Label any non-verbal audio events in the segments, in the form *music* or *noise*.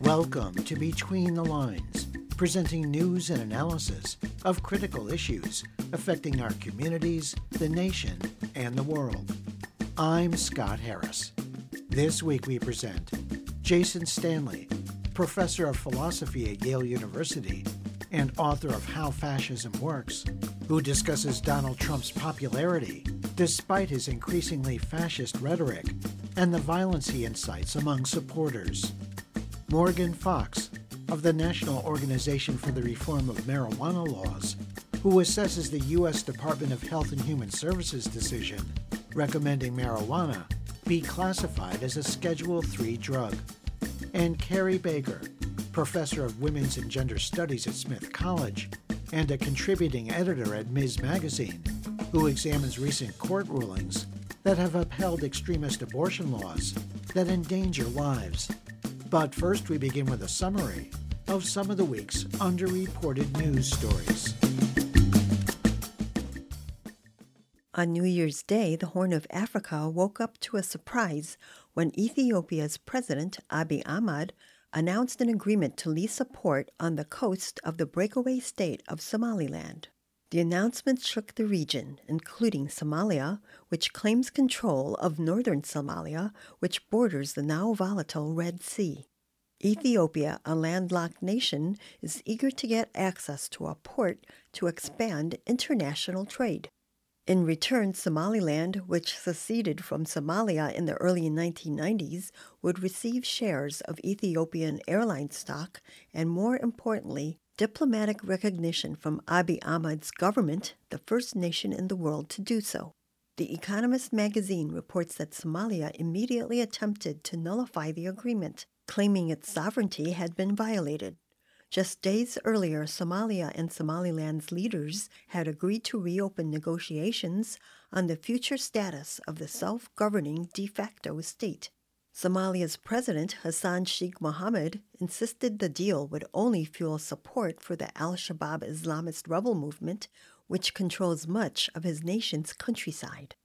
Welcome to Between the Lines, presenting news and analysis of critical issues affecting our communities, the nation, and the world. I'm Scott Harris. This week we present Jason Stanley, professor of philosophy at Yale University and author of How Fascism Works, who discusses Donald Trump's popularity despite his increasingly fascist rhetoric and the violence he incites among supporters. Morgan Fox of the National Organization for the Reform of Marijuana Laws, who assesses the U.S. Department of Health and Human Services decision recommending marijuana be classified as a Schedule III drug. And Carrie Baker, professor of women's and gender studies at Smith College and a contributing editor at Ms. Magazine, who examines recent court rulings that have upheld extremist abortion laws that endanger lives but first, we begin with a summary of some of the week's underreported news stories. On New Year's Day, the Horn of Africa woke up to a surprise when Ethiopia's President Abiy Ahmed announced an agreement to lease a port on the coast of the breakaway state of Somaliland. The announcement shook the region, including Somalia, which claims control of northern Somalia, which borders the now volatile Red Sea. Ethiopia, a landlocked nation, is eager to get access to a port to expand international trade. In return, Somaliland, which seceded from Somalia in the early 1990s, would receive shares of Ethiopian airline stock and, more importantly, diplomatic recognition from Abiy Ahmed's government, the first nation in the world to do so. The Economist magazine reports that Somalia immediately attempted to nullify the agreement, claiming its sovereignty had been violated. Just days earlier, Somalia and Somaliland's leaders had agreed to reopen negotiations on the future status of the self governing de facto state. Somalia's president, Hassan Sheikh Mohamud, insisted the deal would only fuel support for the Al Shabaab Islamist rebel movement, which controls much of his nation's countryside.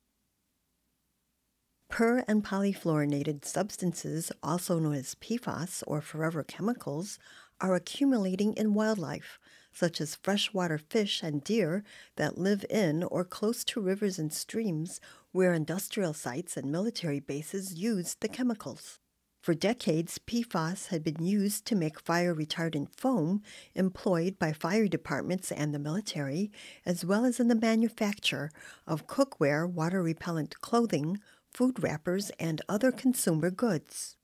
Per and polyfluorinated substances, also known as PFAS or forever chemicals, are accumulating in wildlife, such as freshwater fish and deer that live in or close to rivers and streams where industrial sites and military bases use the chemicals. For decades, PFAS had been used to make fire retardant foam employed by fire departments and the military, as well as in the manufacture of cookware, water repellent clothing, food wrappers, and other consumer goods.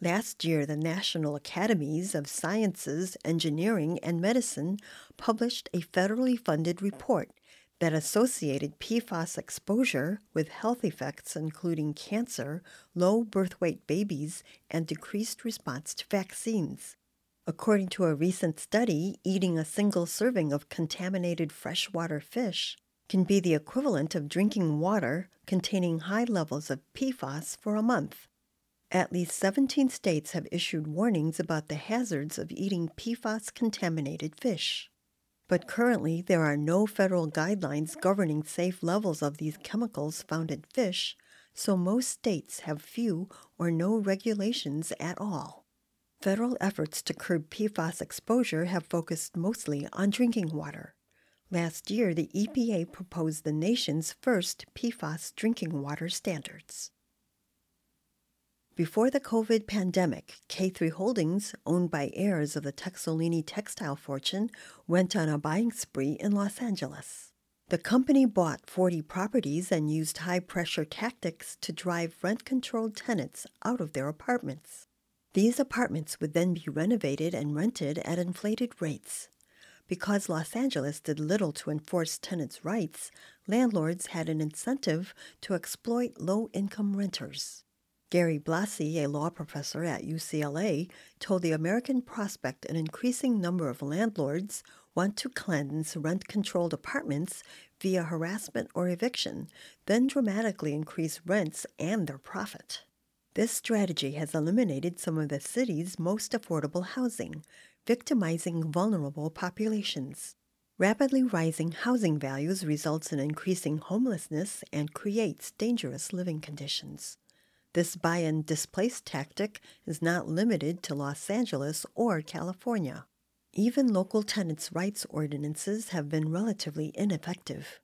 Last year, the National Academies of Sciences, Engineering, and Medicine published a federally funded report that associated PFAS exposure with health effects including cancer, low birth weight babies, and decreased response to vaccines. According to a recent study, eating a single serving of contaminated freshwater fish can be the equivalent of drinking water containing high levels of PFAS for a month. At least 17 states have issued warnings about the hazards of eating PFAS contaminated fish. But currently, there are no federal guidelines governing safe levels of these chemicals found in fish, so most states have few or no regulations at all. Federal efforts to curb PFAS exposure have focused mostly on drinking water. Last year, the EPA proposed the nation's first PFAS drinking water standards. Before the COVID pandemic, K3 Holdings, owned by heirs of the Texolini textile fortune, went on a buying spree in Los Angeles. The company bought 40 properties and used high pressure tactics to drive rent controlled tenants out of their apartments. These apartments would then be renovated and rented at inflated rates. Because Los Angeles did little to enforce tenants' rights, landlords had an incentive to exploit low income renters. Gary Blasi, a law professor at UCLA, told the American Prospect an increasing number of landlords want to cleanse rent controlled apartments via harassment or eviction, then dramatically increase rents and their profit. This strategy has eliminated some of the city's most affordable housing, victimizing vulnerable populations. Rapidly rising housing values results in increasing homelessness and creates dangerous living conditions. This buy and displace tactic is not limited to Los Angeles or California. Even local tenants' rights ordinances have been relatively ineffective.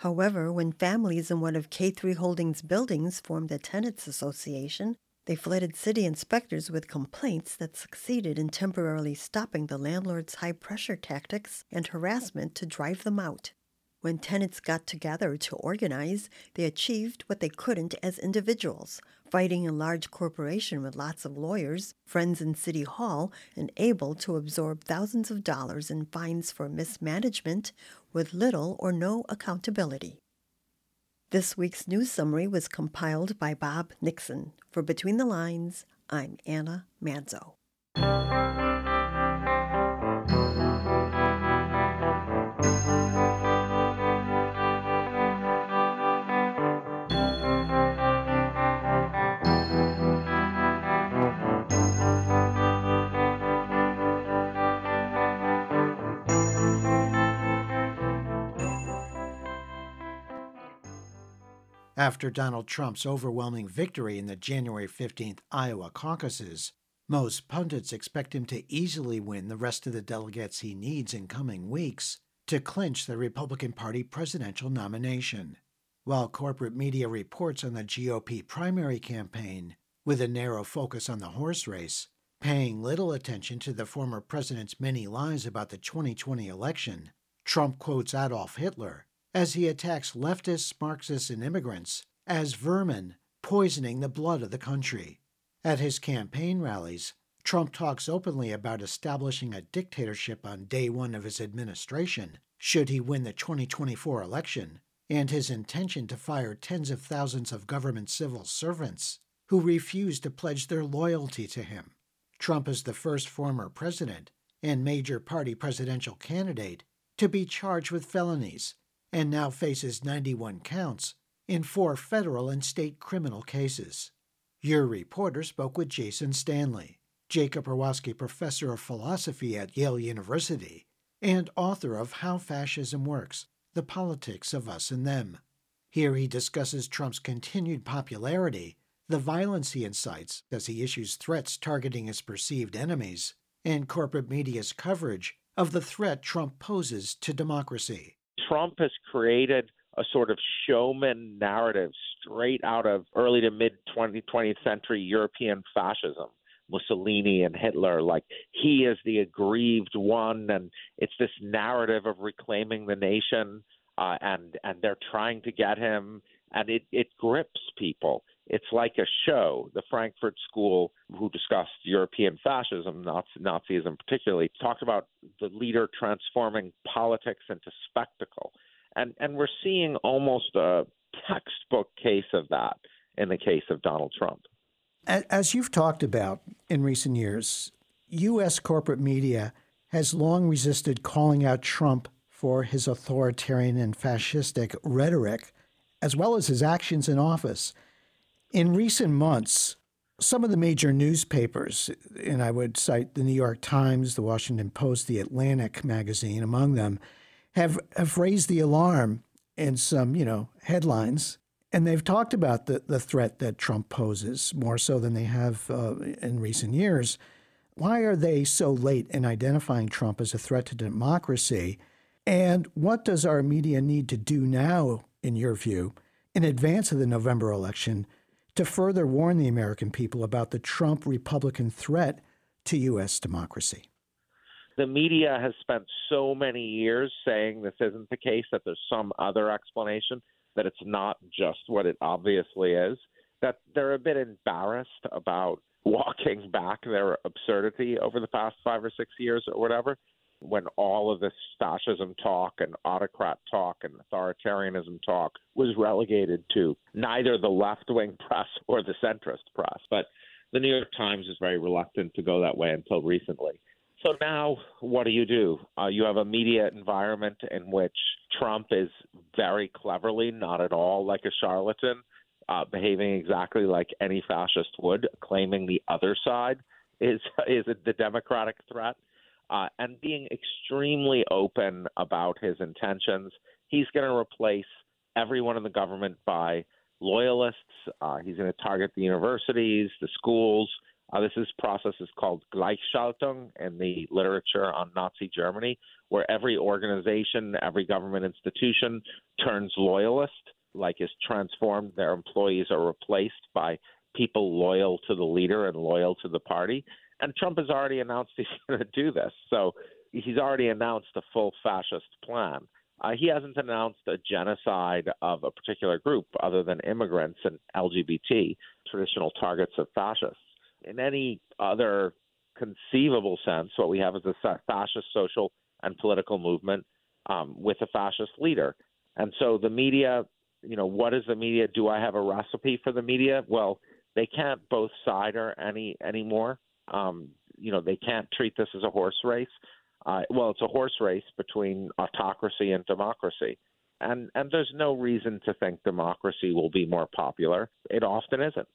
However, when families in one of K3 Holdings' buildings formed a tenants association, they flooded city inspectors with complaints that succeeded in temporarily stopping the landlord's high pressure tactics and harassment to drive them out. When tenants got together to organize, they achieved what they couldn't as individuals, fighting a large corporation with lots of lawyers, friends in City Hall, and able to absorb thousands of dollars in fines for mismanagement with little or no accountability. This week's news summary was compiled by Bob Nixon. For Between the Lines, I'm Anna Manzo. After Donald Trump's overwhelming victory in the January 15th Iowa caucuses, most pundits expect him to easily win the rest of the delegates he needs in coming weeks to clinch the Republican Party presidential nomination. While corporate media reports on the GOP primary campaign, with a narrow focus on the horse race, paying little attention to the former president's many lies about the 2020 election, Trump quotes Adolf Hitler as he attacks leftists, Marxists, and immigrants as vermin poisoning the blood of the country. At his campaign rallies, Trump talks openly about establishing a dictatorship on day one of his administration, should he win the 2024 election, and his intention to fire tens of thousands of government civil servants who refuse to pledge their loyalty to him. Trump is the first former president and major party presidential candidate to be charged with felonies and now faces 91 counts in four federal and state criminal cases. Your reporter spoke with Jason Stanley, Jacob Urowsky Professor of Philosophy at Yale University and author of How Fascism Works The Politics of Us and Them. Here he discusses Trump's continued popularity, the violence he incites as he issues threats targeting his perceived enemies, and corporate media's coverage of the threat Trump poses to democracy. Trump has created a sort of showman narrative straight out of early to mid 20th century European fascism. Mussolini and Hitler, like he is the aggrieved one, and it's this narrative of reclaiming the nation, uh, and and they're trying to get him, and it it grips people. It's like a show. The Frankfurt School, who discussed European fascism, Nazi, Nazism particularly, talked about the leader transforming politics into spectacle. And, and we're seeing almost a textbook case of that in the case of Donald Trump. As you've talked about in recent years, U.S. corporate media has long resisted calling out Trump for his authoritarian and fascistic rhetoric, as well as his actions in office. In recent months, some of the major newspapers, and I would cite the New York Times, the Washington Post, the Atlantic magazine among them, have, have raised the alarm in some, you know, headlines. And they've talked about the, the threat that Trump poses more so than they have uh, in recent years. Why are they so late in identifying Trump as a threat to democracy? And what does our media need to do now, in your view, in advance of the November election to further warn the American people about the Trump Republican threat to U.S. democracy. The media has spent so many years saying this isn't the case, that there's some other explanation, that it's not just what it obviously is, that they're a bit embarrassed about walking back their absurdity over the past five or six years or whatever when all of this fascism talk and autocrat talk and authoritarianism talk was relegated to neither the left wing press or the centrist press. But the New York Times is very reluctant to go that way until recently. So now, what do you do? Uh, you have a media environment in which Trump is very cleverly, not at all like a charlatan, uh, behaving exactly like any fascist would, claiming the other side is *laughs* is the democratic threat uh, and being extremely open about his intentions. He's going to replace everyone in the government by loyalists. Uh, he's going to target the universities, the schools. Uh, this is process is called Gleichschaltung in the literature on Nazi Germany, where every organization, every government institution turns loyalist, like is transformed. Their employees are replaced by people loyal to the leader and loyal to the party. And Trump has already announced *laughs* he's going to do this. So he's already announced a full fascist plan. Uh, he hasn't announced a genocide of a particular group other than immigrants and LGBT, traditional targets of fascists. In any other conceivable sense, what we have is a fascist social and political movement um, with a fascist leader. And so the media, you know, what is the media? Do I have a recipe for the media? Well, they can't both sider any anymore. Um, you know, they can't treat this as a horse race. Uh, well, it's a horse race between autocracy and democracy. And, and there's no reason to think democracy will be more popular. It often isn't.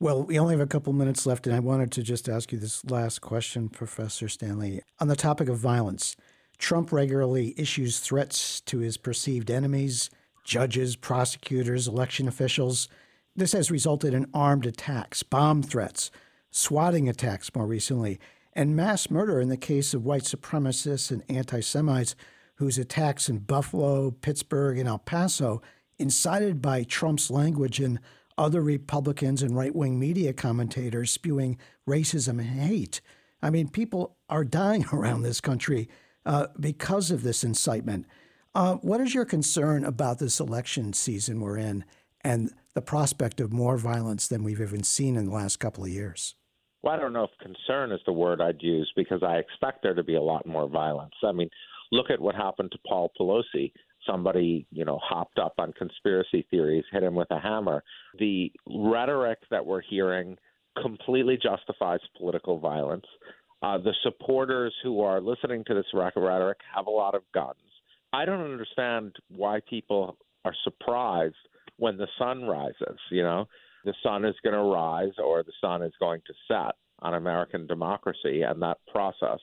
Well, we only have a couple minutes left, and I wanted to just ask you this last question, Professor Stanley. On the topic of violence, Trump regularly issues threats to his perceived enemies, judges, prosecutors, election officials. This has resulted in armed attacks, bomb threats, swatting attacks more recently, and mass murder in the case of white supremacists and anti Semites whose attacks in Buffalo, Pittsburgh, and El Paso, incited by Trump's language and other Republicans and right wing media commentators spewing racism and hate. I mean, people are dying *laughs* around this country uh, because of this incitement. Uh, what is your concern about this election season we're in and the prospect of more violence than we've even seen in the last couple of years? Well, I don't know if concern is the word I'd use because I expect there to be a lot more violence. I mean, look at what happened to Paul Pelosi. Somebody, you know, hopped up on conspiracy theories, hit him with a hammer. The rhetoric that we're hearing completely justifies political violence. Uh, the supporters who are listening to this rhetoric have a lot of guns. I don't understand why people are surprised when the sun rises. You know, the sun is going to rise or the sun is going to set on American democracy, and that process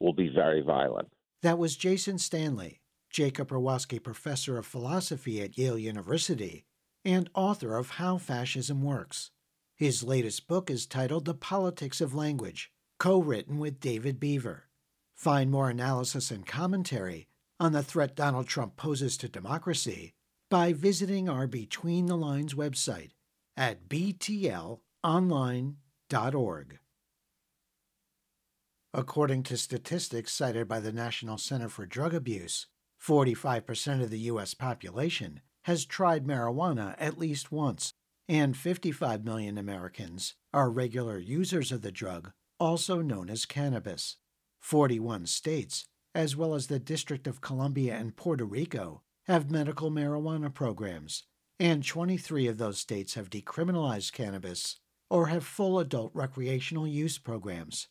will be very violent. That was Jason Stanley, Jacob Urowsky Professor of Philosophy at Yale University and author of How Fascism Works. His latest book is titled The Politics of Language, co written with David Beaver. Find more analysis and commentary on the threat Donald Trump poses to democracy by visiting our Between the Lines website at btlonline.org. According to statistics cited by the National Center for Drug Abuse, 45% of the U.S. population has tried marijuana at least once, and 55 million Americans are regular users of the drug, also known as cannabis. 41 states, as well as the District of Columbia and Puerto Rico, have medical marijuana programs, and 23 of those states have decriminalized cannabis or have full adult recreational use programs.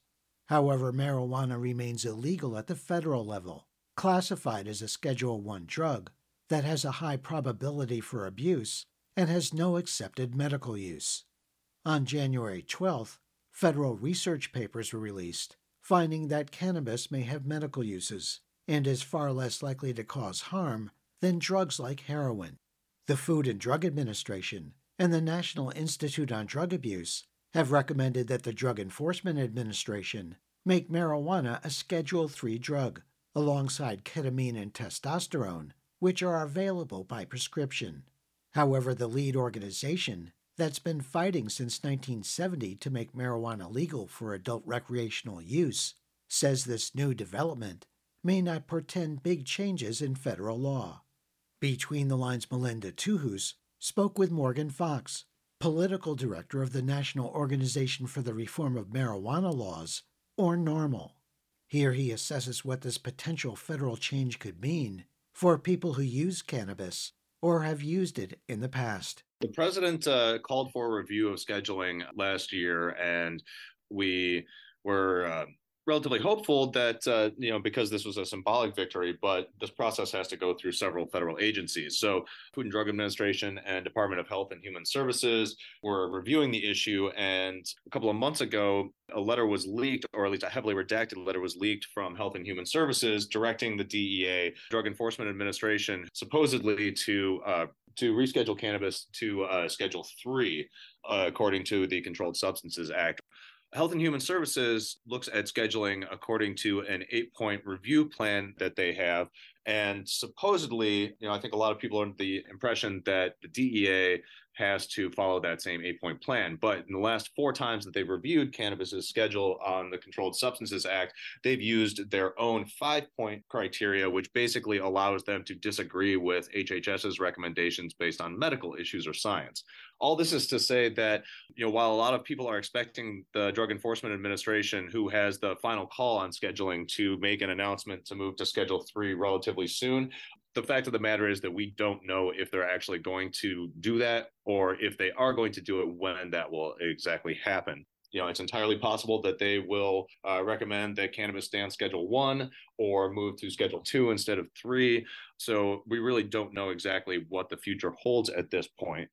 However, marijuana remains illegal at the federal level, classified as a Schedule 1 drug that has a high probability for abuse and has no accepted medical use. On January 12th, federal research papers were released finding that cannabis may have medical uses and is far less likely to cause harm than drugs like heroin. The Food and Drug Administration and the National Institute on Drug Abuse have recommended that the Drug Enforcement Administration make marijuana a Schedule III drug, alongside ketamine and testosterone, which are available by prescription. However, the lead organization that's been fighting since 1970 to make marijuana legal for adult recreational use says this new development may not portend big changes in federal law. Between the Lines Melinda Tuhus spoke with Morgan Fox, political director of the National Organization for the Reform of Marijuana Laws, or NORML. Here he assesses what this potential federal change could mean for people who use cannabis or have used it in the past. The president uh, called for a review of scheduling last year, and we were uh, relatively hopeful that uh, you know because this was a symbolic victory, but this process has to go through several federal agencies. So, Food and Drug Administration and Department of Health and Human Services were reviewing the issue, and a couple of months ago, a letter was leaked, or at least a heavily redacted letter was leaked from Health and Human Services directing the DEA, Drug Enforcement Administration, supposedly to uh, to reschedule cannabis to uh, Schedule Three, according to the Controlled Substances Act. Health and Human Services looks at scheduling according to an eight point review plan that they have. And supposedly, you know, I think a lot of people are under the impression that the DEA has to follow that same eight point plan. But in the last four times that they've reviewed cannabis's schedule on the Controlled Substances Act, they've used their own five point criteria, which basically allows them to disagree with HHS's recommendations based on medical issues or science. All this is to say that, you know, while a lot of people are expecting the Drug Enforcement Administration, who has the final call on scheduling, to make an announcement to move to Schedule 3 relatively soon, the fact of the matter is that we don't know if they're actually going to do that or if they are going to do it when that will exactly happen you know, it's entirely possible that they will uh, recommend that cannabis stay on Schedule One or move to Schedule Two instead of three. So we really don't know exactly what the future holds at this point.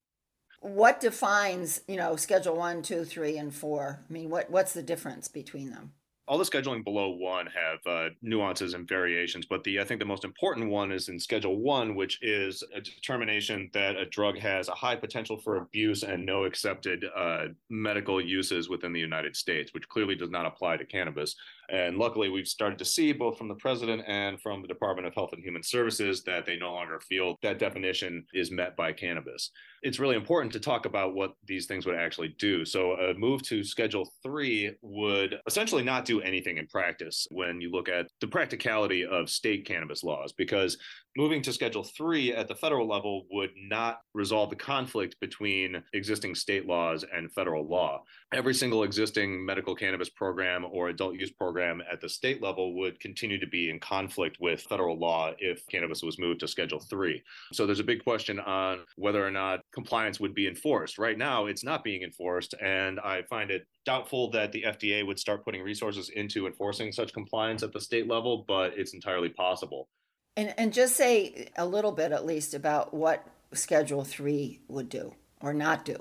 What defines, you know, Schedule One, Two, Three, and Four? I mean, what what's the difference between them? All the scheduling below one have uh, nuances and variations, but the I think the most important one is in Schedule One, which is a determination that a drug has a high potential for abuse and no accepted uh, medical uses within the United States, which clearly does not apply to cannabis. And luckily, we've started to see both from the president and from the Department of Health and Human Services that they no longer feel that definition is met by cannabis. It's really important to talk about what these things would actually do. So, a move to Schedule 3 would essentially not do anything in practice when you look at the practicality of state cannabis laws, because moving to Schedule 3 at the federal level would not resolve the conflict between existing state laws and federal law. Every single existing medical cannabis program or adult use program at the state level would continue to be in conflict with federal law if cannabis was moved to Schedule 3. So there's a big question on whether or not compliance would be enforced. Right now, it's not being enforced, and I find it doubtful that the FDA would start putting resources into enforcing such compliance at the state level, but it's entirely possible. And and just say a little bit at least about what Schedule Three would do or not do.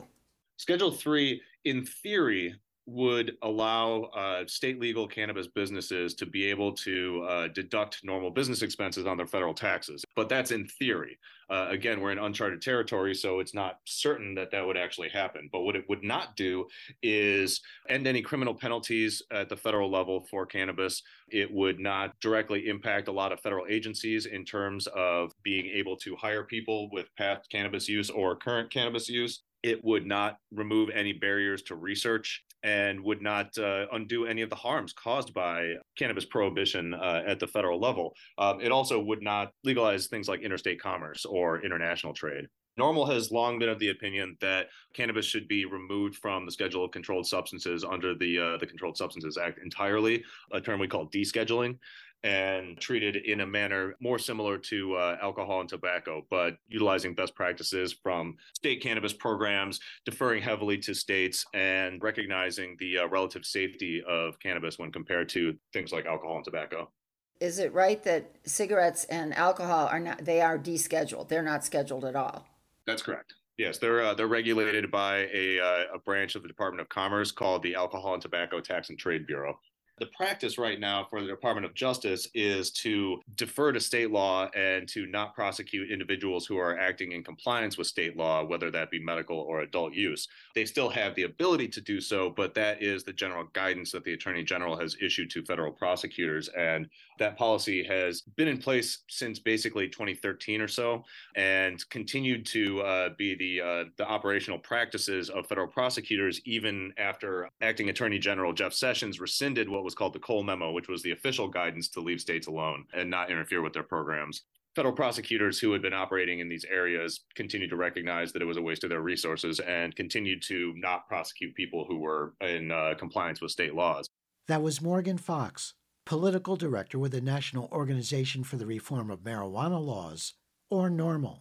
Schedule Three, in theory, would allow uh, state legal cannabis businesses to be able to uh, deduct normal business expenses on their federal taxes. But that's in theory. Uh, again, we're in uncharted territory, so it's not certain that that would actually happen. But what it would not do is end any criminal penalties at the federal level for cannabis. It would not directly impact a lot of federal agencies in terms of being able to hire people with past cannabis use or current cannabis use it would not remove any barriers to research and would not uh, undo any of the harms caused by cannabis prohibition uh, at the federal level. Um, it also would not legalize things like interstate commerce or international trade. NORML has long been of the opinion that cannabis should be removed from the schedule of controlled substances under the uh, the Controlled Substances Act entirely, a term we call descheduling and treated in a manner more similar to uh, alcohol and tobacco, but utilizing best practices from state cannabis programs, deferring heavily to states, and recognizing the uh, relative safety of cannabis when compared to things like alcohol and tobacco. Is it right that cigarettes and alcohol are not they are descheduled? They're not scheduled at all. That's correct. Yes, they're uh, they're regulated by a, uh, a branch of the Department of Commerce called the Alcohol and Tobacco Tax and Trade Bureau the practice right now for the Department of Justice is to defer to state law and to not prosecute individuals who are acting in compliance with state law, whether that be medical or adult use. They still have the ability to do so, but that is the general guidance that the Attorney General has issued to federal prosecutors. And that policy has been in place since basically 2013 or so and continued to uh, be the, uh, the operational practices of federal prosecutors even after Acting Attorney General Jeff Sessions rescinded what was was called the Cole Memo, which was the official guidance to leave states alone and not interfere with their programs. Federal prosecutors who had been operating in these areas continued to recognize that it was a waste of their resources and continued to not prosecute people who were in uh, compliance with state laws. That was Morgan Fox, political director with the National Organization for the Reform of Marijuana Laws, or NORML.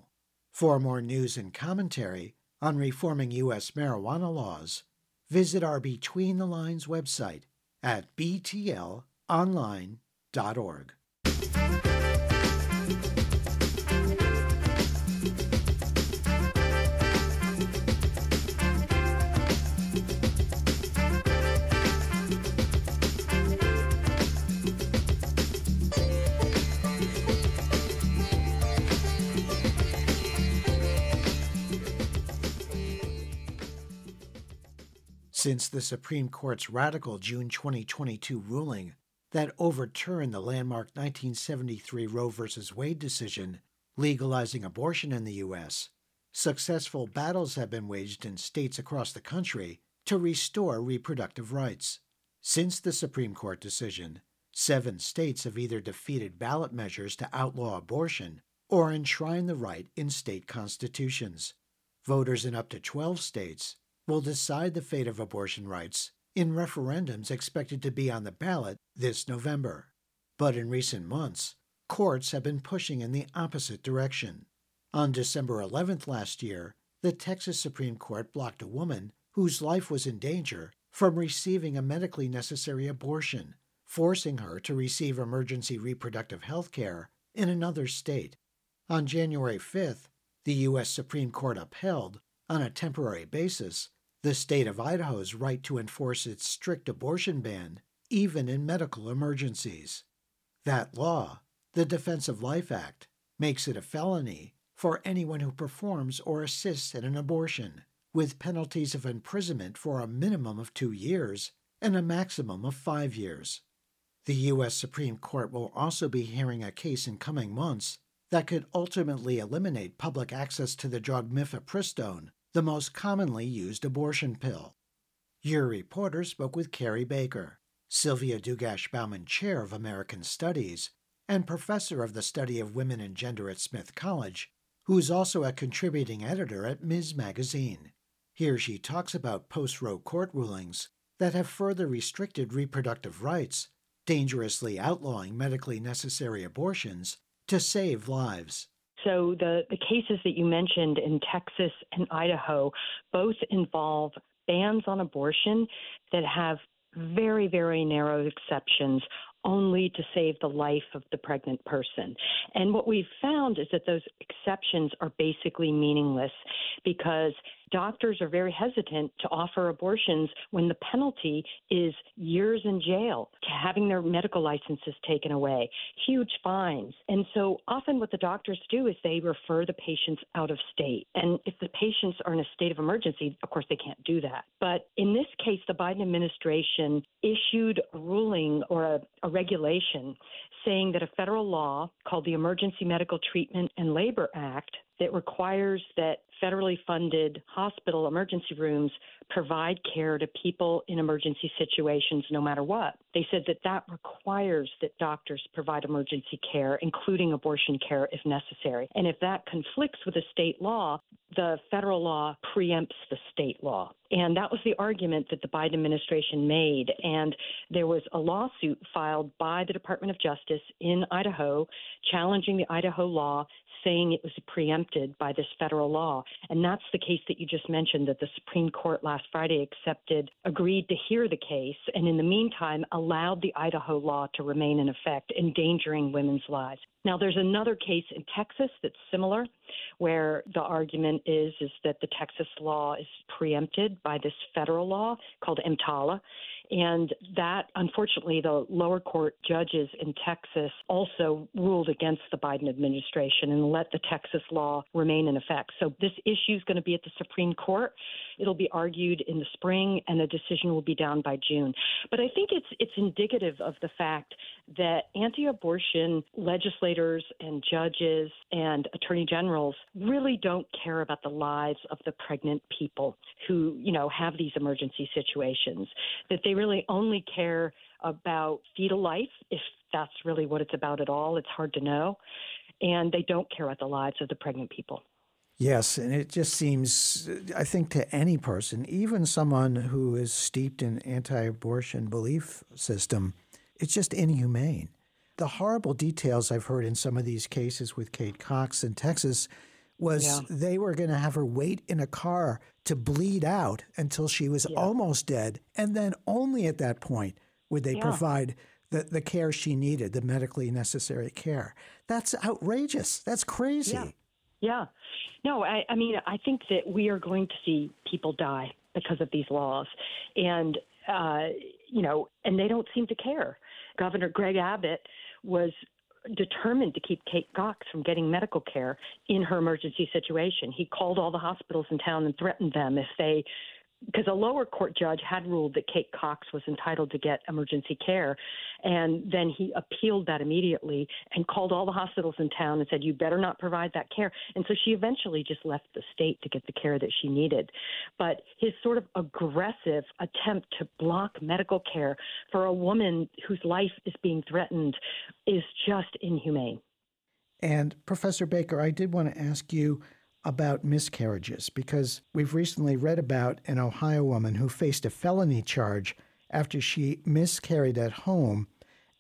For more news and commentary on reforming U.S. marijuana laws, visit our Between the Lines website at btlonline.org. Since the Supreme Court's radical June 2022 ruling that overturned the landmark 1973 Roe v. Wade decision legalizing abortion in the U.S., successful battles have been waged in states across the country to restore reproductive rights. Since the Supreme Court decision, seven states have either defeated ballot measures to outlaw abortion or enshrine the right in state constitutions. Voters in up to 12 states will decide the fate of abortion rights in referendums expected to be on the ballot this November. But in recent months, courts have been pushing in the opposite direction. On December 11th last year, the Texas Supreme Court blocked a woman whose life was in danger from receiving a medically necessary abortion, forcing her to receive emergency reproductive health care in another state. On January 5th, the U.S. Supreme Court upheld, on a temporary basis, the state of Idaho's right to enforce its strict abortion ban, even in medical emergencies. That law, the Defense of Life Act, makes it a felony for anyone who performs or assists in an abortion, with penalties of imprisonment for a minimum of two years and a maximum of five years. The U.S. Supreme Court will also be hearing a case in coming months that could ultimately eliminate public access to the drug mifepristone the most commonly used abortion pill. Your reporter spoke with Carrie Baker, Sylvia Dlugasch Bauman Chair of American Studies and Professor of the Study of Women and Gender at Smith College, who is also a contributing editor at Ms. Magazine. Here she talks about post Roe court rulings that have further restricted reproductive rights, dangerously outlawing medically necessary abortions to save lives. So the, the cases that you mentioned in Texas and Idaho both involve bans on abortion that have very, very narrow exceptions only to save the life of the pregnant person. And what we've found is that those exceptions are basically meaningless because doctors are very hesitant to offer abortions when the penalty is years in jail, to having their medical licenses taken away, huge fines. And so often what the doctors do is they refer the patients out of state. And if the patients are in a state of emergency, of course they can't do that. But in this case, the Biden administration issued a ruling or a, a regulation saying that a federal law called the Emergency Medical Treatment and Labor Act that requires that federally funded hospital emergency rooms provide care to people in emergency situations no matter what. They said that that requires that doctors provide emergency care, including abortion care if necessary. And if that conflicts with a state law, the federal law preempts the state law. And that was the argument that the Biden administration made. And there was a lawsuit filed by the Department of Justice in Idaho challenging the Idaho law saying it was preempted by this federal law. And that's the case that you just mentioned that the Supreme Court last Friday accepted, agreed to hear the case, and in the meantime allowed the Idaho law to remain in effect, endangering women's lives. Now, there's another case in Texas that's similar, where the argument is is that the Texas law is preempted by this federal law called EMTALA, and that, unfortunately, the lower court judges in Texas also ruled against the Biden administration and let the Texas law remain in effect. So this issue is going to be at the Supreme Court. It'll be argued in the spring, and a decision will be down by June. But I think it's it's indicative of the fact that anti-abortion legislators and judges and attorney generals really don't care about the lives of the pregnant people who, you know, have these emergency situations. That they really only care about fetal life, if that's really what it's about at all. It's hard to know. And they don't care about the lives of the pregnant people. Yes, and it just seems, I think, to any person, even someone who is steeped in anti abortion belief system, it's just inhumane. The horrible details I've heard in some of these cases with Kate Cox in Texas was yeah. they were going to have her wait in a car to bleed out until she was yeah. almost dead. And then only at that point would they yeah. provide the, the care she needed, the medically necessary care. That's outrageous. That's crazy. Yeah. yeah. No, I, I mean, I think that we are going to see people die because of these laws. And, uh, you know, and they don't seem to care. Governor Greg Abbott was determined to keep Kate Cox from getting medical care in her emergency situation. He called all the hospitals in town and threatened them if they because a lower court judge had ruled that Kate Cox was entitled to get emergency care. And then he appealed that immediately and called all the hospitals in town and said, You better not provide that care. And so she eventually just left the state to get the care that she needed. But his sort of aggressive attempt to block medical care for a woman whose life is being threatened is just inhumane. And Professor Baker, I did want to ask you about miscarriages because we've recently read about an Ohio woman who faced a felony charge after she miscarried at home.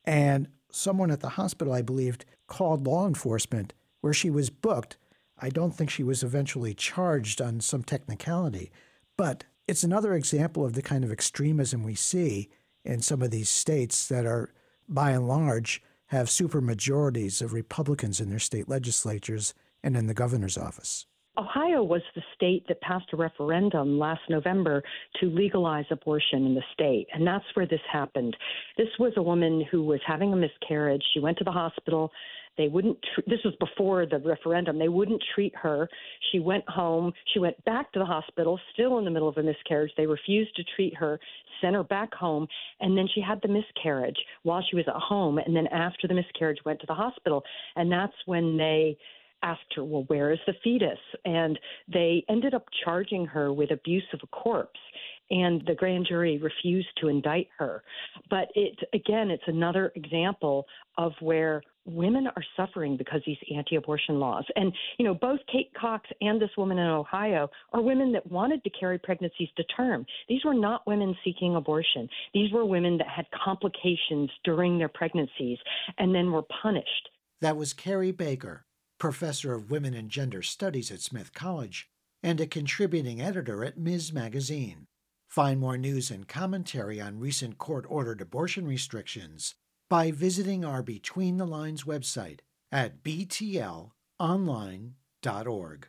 And someone at the hospital, I believed, called law enforcement where she was booked. I don't think she was eventually charged on some technicality, but it's another example of the kind of extremism we see in some of these states that are, by and large, have supermajorities of Republicans in their state legislatures and in the governor's office. Ohio was the state that passed a referendum last November to legalize abortion in the state, and that's where this happened. This was a woman who was having a miscarriage. She went to the hospital. They wouldn't. Tr- this was before the referendum. They wouldn't treat her. She went home. She went back to the hospital, still in the middle of a miscarriage. They refused to treat her, sent her back home, and then she had the miscarriage while she was at home. And then after the miscarriage, went to the hospital, and that's when they asked her, Well, where is the fetus? And they ended up charging her with abuse of a corpse. And the grand jury refused to indict her. But it again, it's another example of where women are suffering because these anti-abortion laws. And you know, both Kate Cox and this woman in Ohio are women that wanted to carry pregnancies to term. These were not women seeking abortion. These were women that had complications during their pregnancies and then were punished. That was Carrie Baker, professor of women and gender studies at Smith College, and a contributing editor at Ms. Magazine. Find more news and commentary on recent court ordered abortion restrictions by visiting our Between the Lines website at btlonline.org.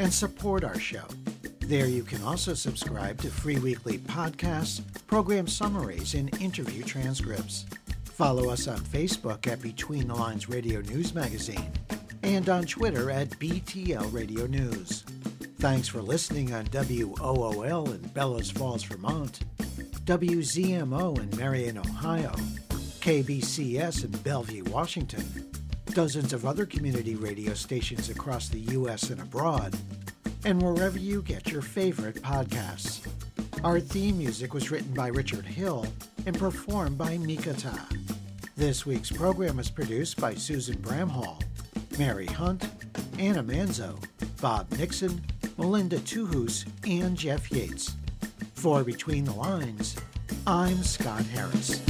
and support our show. There you can also subscribe to free weekly podcasts, program summaries, and interview transcripts. Follow us on Facebook at Between the Lines Radio News Magazine and on Twitter at BTL Radio News. Thanks for listening on WOOL in Bellows Falls, Vermont, WZMO in Marion, Ohio, KBCS in Bellevue, Washington, dozens of other community radio stations across the U.S. and abroad, and wherever you get your favorite podcasts. Our theme music was written by Richard Hill and performed by Mikata. This week's program was produced by Susan Bramhall, Mary Hunt, Anna Manzo, Bob Nixon, Melinda Tuhus, and Jeff Yates. For Between the Lines, I'm Scott Harris.